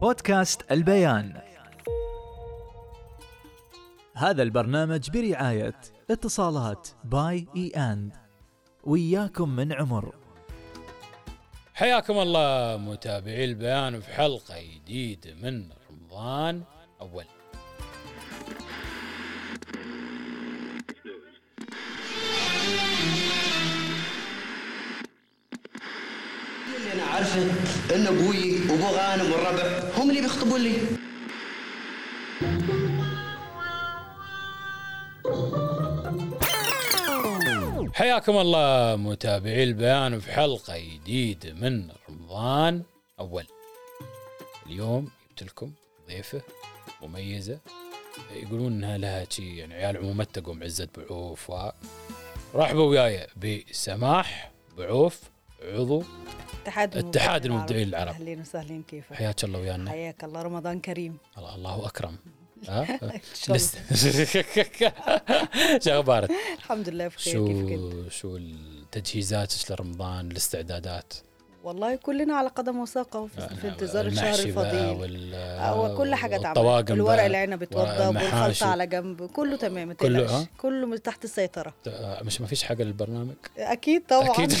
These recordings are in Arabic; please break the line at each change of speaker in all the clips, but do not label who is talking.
بودكاست البيان. هذا البرنامج برعاية اتصالات باي اي اند. وياكم من عمر.
حياكم الله متابعي البيان في حلقة جديدة من رمضان أول.
عارفه إن أبوي وابو غانم والربع هم اللي بيخطبون لي.
حياكم الله متابعي البيان في حلقة جديدة من رمضان أول. اليوم جبت لكم ضيفة مميزة. يقولون إنها لها شي يعني عيال عمومتها قوم عزت بعوف و رحبوا وياي بسماح بعوف عضو.
اتحاد
اتحاد المبدعين العرب.
اهلين وسهلين كيفك؟
حياك الله ويانا.
حياك الله. رمضان كريم.
الله, الله
أكرم.
لست شو أخبارك؟
الحمد لله بخير. كيفك انت
شو شو التجهيزات؟ لرمضان؟ الاستعدادات؟
والله كلنا على قدم وساق في, في انتظار الشهر الفضيل
وال
هو كل حاجة
الطواجن
الورق العنب اتوضب. والخلطة على جنب. كله تمام ما
كله،
تقلقش.
ها؟
كله من تحت السيطرة.
آه، مش ما فيش حاجة للبرنامج؟
أكيد طبعا.
أكيد.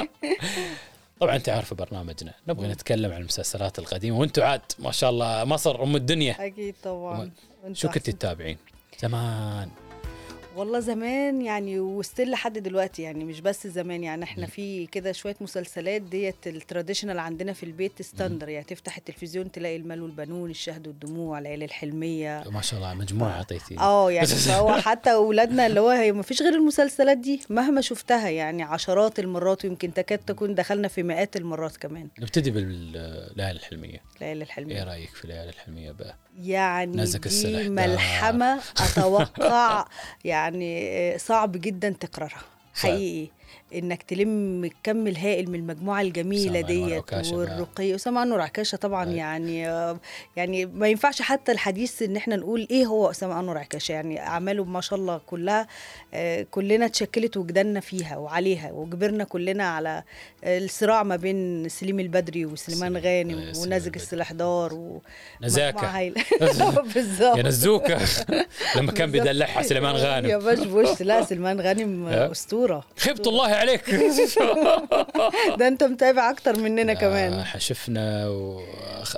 طبعا أنت عارفه برنامجنا. نبغى نتكلم عن المسلسلات القديمة. وأنتم عاد ما شاء الله مصر أم الدنيا.
أكيد طبعا.
شو كنت. تتابعين؟ زمان.
والله زمان يعني و still لحد دلوقتي يعني مش بس زمان يعني إحنا في كده شوية مسلسلات ديت ال traditional عندنا في البيت standard يعني تفتح التلفزيون تلاقي المال والبنون الشهد والدموع ليالي الحلمية.
ما شاء الله مجموعة اعطيتي
آه يعني فهو حتى اولادنا اللي هو هي ما فيش غير المسلسلات دي مهما شفتها يعني عشرات المرات ويمكن تكاد تكون دخلنا في مئات المرات كمان.
نبتدي بالليالي الحلمية.
ليالي
إيه
الحلميه
رأيك في الليالي الحلمية بقى؟
يعني
نزك
دي
ده.
ملحمة أتوقع. يعني صعب جدا تكرارها
صعب.
حقيقي إنك تلم الكم الهائل من
المجموعة الجميلة
ديت. والرقي اسامه انور عكاشة طبعا
أي.
يعني آه، يعني ما ينفعش حتى الحديث إن إحنا نقول إيه هو اسامه انور عكاشة يعني أعماله ما شاء الله كلها آه، كلنا اتشكلت وجداننا فيها وعليها وكبرنا كلنا على الصراع ما بين سليم البدري وسليمان
سليم-
غانم
آه،
ونازك
البدري.
السلاحدار و هايلة. بالظبط
يا نزوكة لما كان. بيدلعها سليمان
يا
غانم
بشبش لا سليمان غانم. أسطورة
خبط الله عليك
ده انت متابع أكتر مننا كمان
آه، شفنا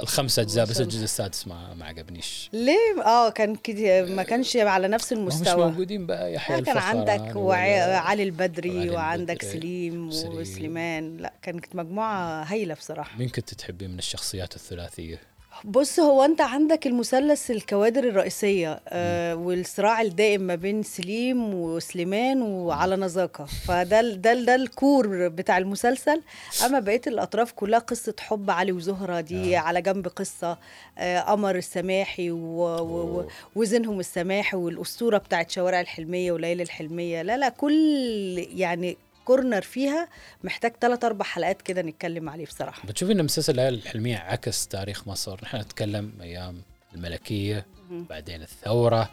الخمسة أجزاء بس الجزء السادس ما ما عجبنيش
ليه آه كان كده ما كانش على نفس
هم مش
المستوى
موجودين بقى يحيى
كان عندك وعلي البدري وعندك. سليم
سليم.
وسليمان لا كانت مجموعة هايلة بصراحة
مين كنت تحبين من الشخصيات الثلاثية؟
بص هو انت عندك المثلث الكوادر الرئيسية آه والصراع الدائم ما بين سليم وسليمان وعلى نزاكه فده ده ده الكور بتاع المسلسل. أما بقية الأطراف كلها قصة حب علي وزهرة دي
آه.
على جنب قصة آه قمر السماحي و- و- و- وزنهم السماحي والأسطورة بتاعت شوارع الحلمية وليالي الحلمية. لا لا كل يعني كورنر فيها محتاج ثلاث أربع حلقات كده نتكلم عليه بصراحة.
بتشوفي إن مسلسل الليالي الحلمية عكس تاريخ مصر، نحن نتكلم أيام الملكية بعدين الثورة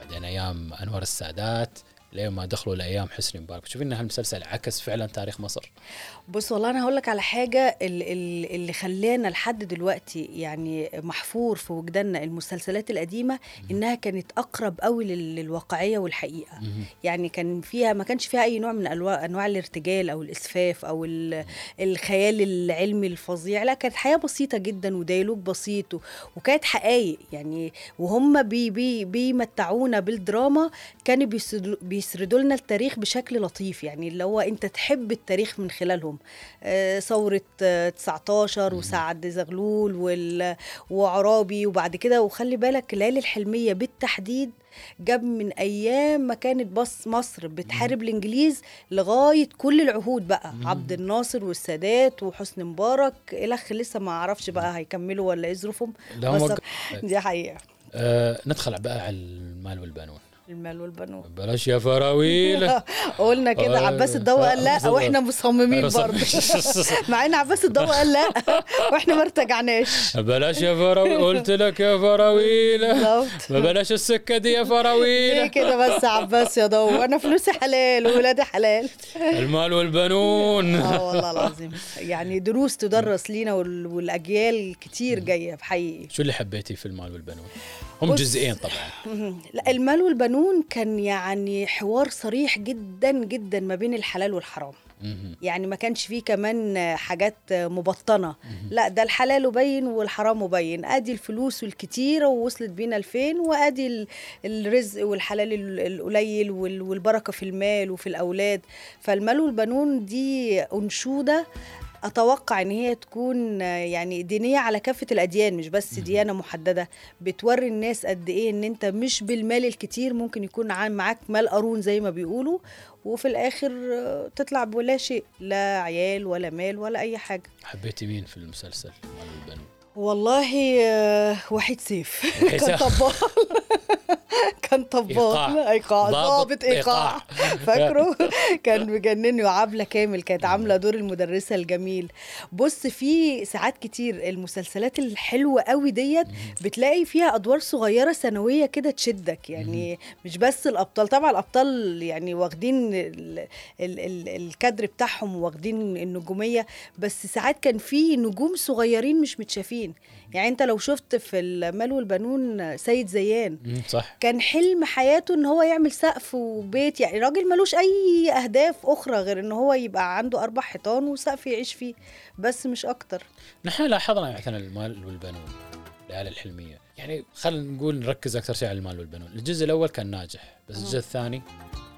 بعدين أيام انور السادات. لين ما دخلوا لأيام حسني مبارك، بتشوفي إن هالمسلسل عكس فعلا تاريخ مصر؟
بص والله أنا هقول لك على حاجة ال- ال- اللي خلانا لحد دلوقتي يعني محفور في وجداننا المسلسلات القديمة إنها كانت أقرب قوي لل- للواقعية والحقيقة. يعني كان فيها ما كانش فيها أي نوع من أنواع الارتجال أو الإسفاف أو ال- الخيال العلمي الفظيع. لا كانت حياة بسيطة جدا وديالوج بسيط وكانت حقائق. يعني وهم بي بي بيمتعونا بالدراما كانوا بيسردوا- بيسردوا لنا التاريخ بشكل لطيف يعني اللي هو أنت تحب التاريخ من خلالهم. آه، ثورة آه، 19 وسعد زغلول وال- وعرابي وبعد كده. وخلي بالك الليالي الحلمية بالتحديد جاب من أيام ما كانت بص مصر بتحارب الإنجليز لغاية كل العهود بقى. عبد الناصر والسادات وحسني مبارك. الاخ لسه ما أعرفش بقى هيكملوا ولا إيه ظروفهم بس دي حقيقة.
آه ندخل بقى على المال والبنون.
المال والبنون.
بلاش يا فراويل.
قلنا كده
آه،
عباس الضوء قال لا وإحنا مصممين برضه. مع إن عباس الضوء قال لا وإحنا ما ارتجعناش.
بلاش يا فراويل. قلت لك يا فراويل. ما بلاش السكة دي يا
ليه
فراويل
كده بس يا عباس يا ضوء؟ أنا فلوسي حلال وولادي حلال.
المال والبنون.
آه والله العظيم. يعني دروس تدرس لينا وال- والأجيال كتير جاية بحقيقي.
شو اللي حبيتي في المال والبنون؟ هم جزئين طبعا.
لا المال والبنون كان يعني حوار صريح جدا جدا ما بين الحلال والحرام. يعني ما كانش فيه كمان حاجات مبطنة. لا ده الحلال مبين والحرام مبين آدي الفلوس الكتيره ووصلت بينا لفين؟ وآدي ال- الرزق والحلال ال- القليل وال- والبركة في المال وفي الأولاد. فالمال والبنون دي أنشودة. أتوقع إن هي تكون يعني دينية على كافة الأديان مش بس ديانة محددة. بتوري الناس قد إيه إن أنت مش بالمال الكتير ممكن يكون معاك مال قارون زي ما بيقولوا وفي الآخر تطلع بولا شيء لا عيال ولا مال ولا أي حاجة.
حبيتي مين في المسلسل؟
والله آه، وحيد سيف. كان. طبال كان
إيقاع.
إيقاع.
ضابط
إيقاع.
إيقاع.
فاكره؟ كان مجنني وعبلة كامل. كانت عاملة دور المدرسة الجميل. بص في ساعات كتير المسلسلات الحلوة قوي ديت بتلاقي فيها أدوار صغيرة ثانويه كده تشدك. يعني مش بس الأبطال. طبعا الأبطال يعني واخدين ال ال ال الكادر بتاعهم واخدين النجومية بس ساعات كان في نجوم صغيرين مش متشافين. يعني أنت لو شفت في المال والبنون سيد زيان
صح.
كان حلم حياته إن هو يعمل سقف وبيت يعني راجل ملوش أي أهداف أخرى غير إن هو يبقى عنده أربع حيطان وسقف يعيش فيه بس مش أكتر.
نحن لاحظنا مثلا المال والبنون العيال الحلمية. يعني خلينا نقول نركز أكثر شيء على المال والبنون. الجزء الأول كان ناجح بس الجزء الثاني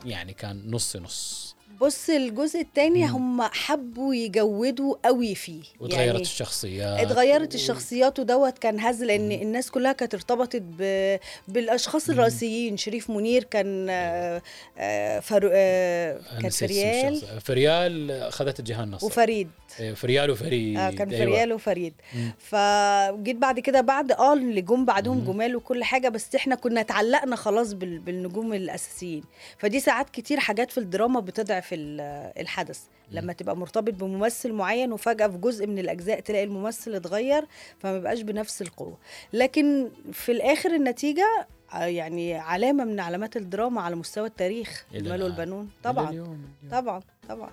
يعني كان نص نص.
بص الجزء الثاني هم حبوا يجودوا قوي فيه.
وتغيرت
يعني
الشخصيات.
اتغيرت الشخصيات ودوت كان هزل لأن الناس كلها كانت ارتبطت ب... بالأشخاص الرئيسيين. شريف منير كان آه، آه، فرو... آه، كان فريال.
فريال أخذت جيهان نصر
وفريد.
إيه، فريال وفريد.
آه كان
أيوة.
فريال وفريد. فجيت بعد كده بعد آه اللي جم بعدهم جمال وكل حاجة بس إحنا كنا اتعلقنا خلاص بال- بالنجوم الأساسيين. فدي ساعات كتير حاجات في الدراما بتضعف ال- الحدث. لما تبقى مرتبط بممثل معين وفجأة في جزء من الأجزاء تلاقي الممثل اتغير فما بيبقاش بنفس القوة. لكن في الآخر النتيجة آه، يعني علامة من علامات الدراما على مستوى التاريخ. المال. والبنون طبعا.
اليوم- اليوم.
طبعا طبعا.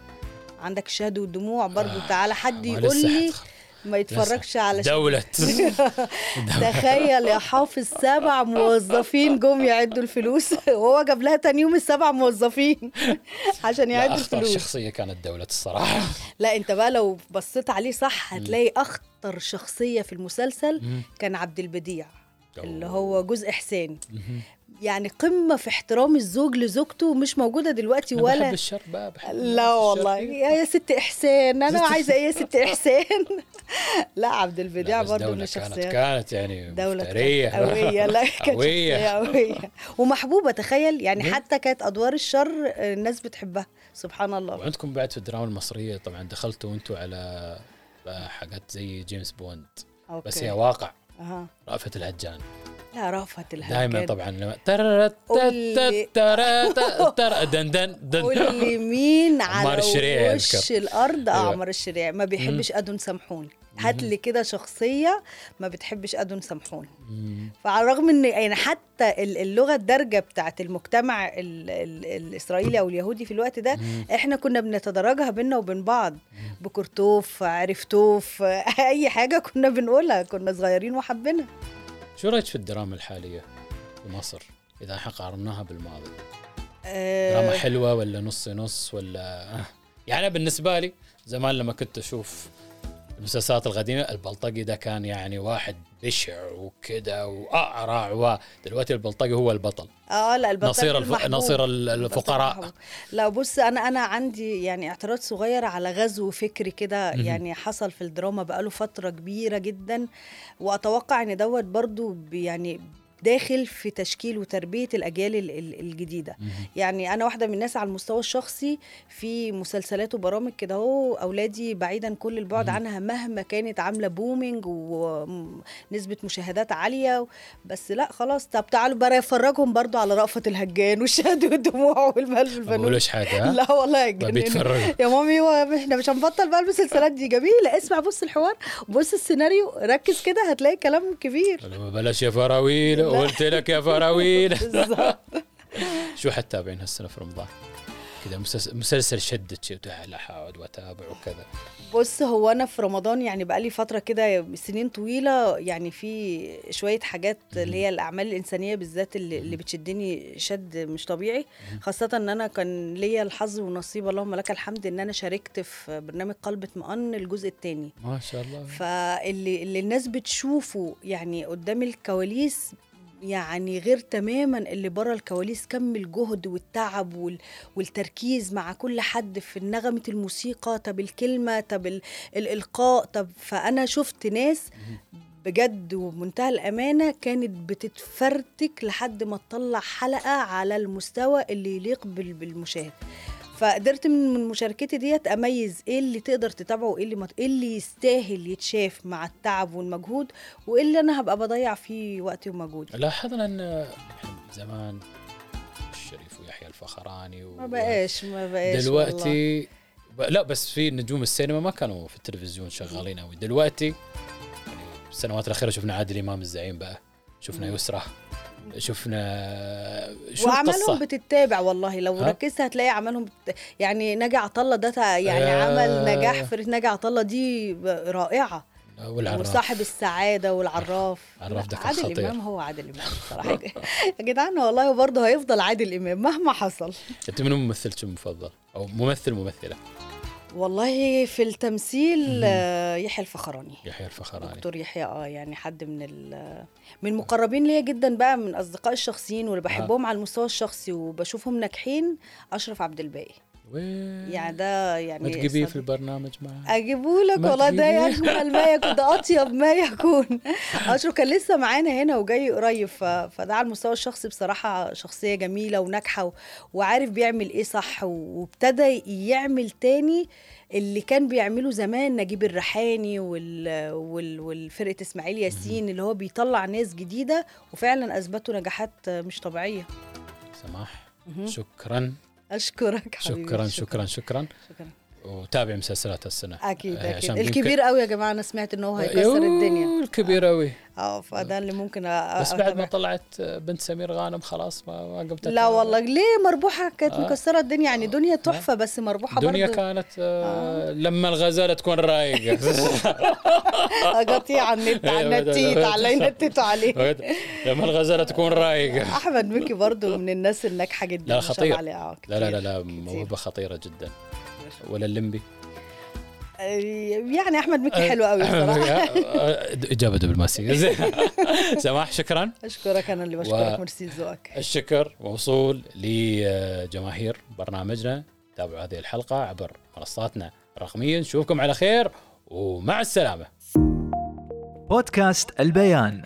عندك الشهد والدموع برضو
آه،
تعالى حد يقول لي ما يتفرجش على.
دولة.
تخيل يا حافظ سبع موظفين جم يعدوا الفلوس. وهو جاب لها تاني يوم السبع موظفين عشان يعدوا
أخطر
الفلوس.
شخصية كانت دولة الصراحة.
لا أنت بقى لو بصيت عليه صح هتلاقي أخطر شخصية في المسلسل كان عبد البديع. اللي هو جزء إحسان. يعني قمة في احترام الزوج لزوجته مش موجودة دلوقتي
أنا بحب
ولا
الشر بقى بحب
لا والله. يا ست إحسان. أنا عايزة إيه يا ست إحسان؟ لا عبد البديع برضه من
دولة كانت
الشخصيات
كانت يعني
دولة
مفترية.
قوية. لا كانت
قوية.
قوية. ومحبوبة تخيل. يعني حتى كانت أدوار الشر الناس بتحبها. سبحان الله.
وعندكم بعد في الدراما المصرية طبعا دخلتوا أنتوا على حاجات زي جيمس بوند.
أوكي.
بس هي واقع.
أها.
رأفت الهجان.
لا رأفت الهجان.
دائما طبعا. دن دن دن.
قول لي مين على وش
يذكر.
الأرض؟ آه،
أيوة.
الشريع. ما بيحبش أدون سامحوني هات لي كده شخصية ما بتحبش أدون سامحوني فعلى الرغم إن يعني حتى ال- اللغة الدارجة بتاعت المجتمع ال ال الإسرائيلي أو اليهودي في الوقت ده إحنا كنا بنتدرجها بينا وبين بعض. بكرتوف عرفتوف أي حاجة كنا بنقولها كنا صغيرين وحبينها
شو رأيك في الدراما الحالية في مصر؟ إذا إحنا قارناها بالماضي.
آه،
دراما حلوة ولا نص نص ولا يعني أنا بالنسبة لي زمان لما كنت أشوف المسلسلات القديمة البلطجي ده كان يعني واحد بشع وكده وأقرع ودلوقتي البلطجي هو البطل.
آه لا البطل
نصير الف... نصير الفقراء.
المحبوب. لا بص أنا أنا عندي يعني اعتراض صغير على غزو فكري كده يعني حصل في الدراما بقاله فترة كبيرة جدا وأتوقع إن دوت برضو يعني داخل في تشكيل وتربية الأجيال ال- ال- الجديدة. يعني أنا واحدة من الناس على المستوى الشخصي في مسلسلات وبرامج كده أهو أولادي بعيدا كل البعد عنها مهما كانت عاملة بومينج ونسبة مشاهدات عالية بس لا خلاص طب تعالوا بقى أفرجهم برضو على رأفت الهجان والشهد والدموع والمال
ما
البنون
بقولوش حاجة؟
لا والله
ما بيتفرجوا.
يا مامي إحنا مش هنبطل بقى المسلسلات دي. جميله اسمع بص الحوار بص السيناريو ركز كده هتلاقي كلام كبير.
بلاش يا فراويل قلت لك يا فراويل. شو حتتابعين هالسنة في رمضان؟ كذا مسلسل, مسلسل شدك شي وتعال احاول واتابع وكذا.
بص هو أنا في رمضان يعني بقالي فترة كده سنين طويلة يعني في شوية حاجات اللي هي الأعمال الإنسانية بالذات اللي, اللي بتشدني شد مش طبيعي. خاصة إن أنا كان ليا الحظ والنصيب اللهم لك الحمد إن أنا شاركت في برنامج قلب اطمئن الجزء الثاني.
ما شاء الله.
فاللي اللي الناس بتشوفه يعني قدام الكواليس يعني غير تماما اللي بره الكواليس كم الجهد والتعب وال... والتركيز مع كل حد في نغمة الموسيقى. طب الكلمة طب ال... الإلقاء طب فأنا شفت ناس بجد وبمنتهى الأمانة كانت بتتفرتك لحد ما تطلع حلقة على المستوى اللي يليق بال... بالمشاهد. فقدرت من مشاركتي ديت أميز إيه اللي تقدر تتابعه وإيه اللي ما إيه اللي يستاهل يتشاف مع التعب والمجهود وإيه اللي أنا هبقى بضيع فيه وقتي ومجهودي.
لاحظنا إن زمان الشريف ويحيى الفخراني و...
ما بقاش ما بقاش والله.
دلوقتي ب... لا بس في نجوم السينما ما كانوا في التلفزيون شغالين قوي دلوقتي يعني السنوات الأخيرة شفنا عادل إمام الزعيم بقى شفنا يسرى. شفنا شو
واعمالهم بتتابع والله لو؟ ركزت هتلاقي اعمالهم بت... يعني ناجي عطلة ده يعني
آه.
عمل نجاح فرقه ناجي عطلة دي رائعة.
والعراف.
وصاحب السعادة والعراف.
عراف ده كان
عادل
خطير.
إمام هو عادل إمام بصراحة. يا جدعان والله برضه هيفضل عادل إمام مهما حصل.
أنت منو ممثلك المفضل أو ممثل ممثلة.
والله في التمثيل آه، يحيى الفخراني.
يحيى الفخراني.
دكتور يحيى آه يعني حد من ال من المقربين ليا جدا بقى من أصدقائي الشخصيين واللي بحبهم على المستوى الشخصي وبشوفهم ناجحين أشرف عبد الباقي. يعني ده يعني
ما تجيبيه في. البرنامج معاه
اجيبه لك والله ده
تجيبيه.
اجمل ما يكون ده أطيب ما يكون اشرف كان لسه معانا هنا وجاي قريب. فده على المستوى الشخصي بصراحة شخصية جميلة وناجحة. وعارف بيعمل إيه صح. وابتدى يعمل تاني اللي كان بيعمله زمان نجيب الريحاني وال... وال... والفرقة إسماعيل ياسين اللي هو بيطلع ناس جديدة وفعلا أثبتوا نجاحات مش طبيعية
سماح. شكرا
أشكرك حبيبي.
شكرا شكرا. شكرا
شكرا.
وتابع مسلسلات السنة.
أكيد
آه، أكيد.
الكبير قوي يا جماعة أنا سمعت ان هو هيكسر الدنيا.
الكبير قوي
آه فده اللي ممكن أ...
بس بعد ما. طلعت بنت سمير غانم خلاص ما ما قمت
لا. والله ليه مربوحة كانت
آه.
مكسرة الدنيا يعني دنيا تحفة بس مربوحة
دنيا
برضه
كانت آه لما الغزالة تكون رايقة
قطيع النت على النتيت. على ينتتوا عليه
لما الغزالة تكون رايقة
أحمد مكي برضه من الناس الناجحة جدا
لا، خطير.
آه،
لا لا لا لا. موهبه خطيرة جدا ولا الليمبي
آه، يعني أحمد مكي حلو قوي بصراحه
إجابة دبلوماسية. زين. سماح شكرا.
أشكرك أنا اللي
و-
بشكرك ميرسي لذوقك
الشكر موصول لجماهير برنامجنا. تابعوا هذه الحلقة عبر منصاتنا الرقميه نشوفكم على خير ومع السلامة.
بودكاست البيان.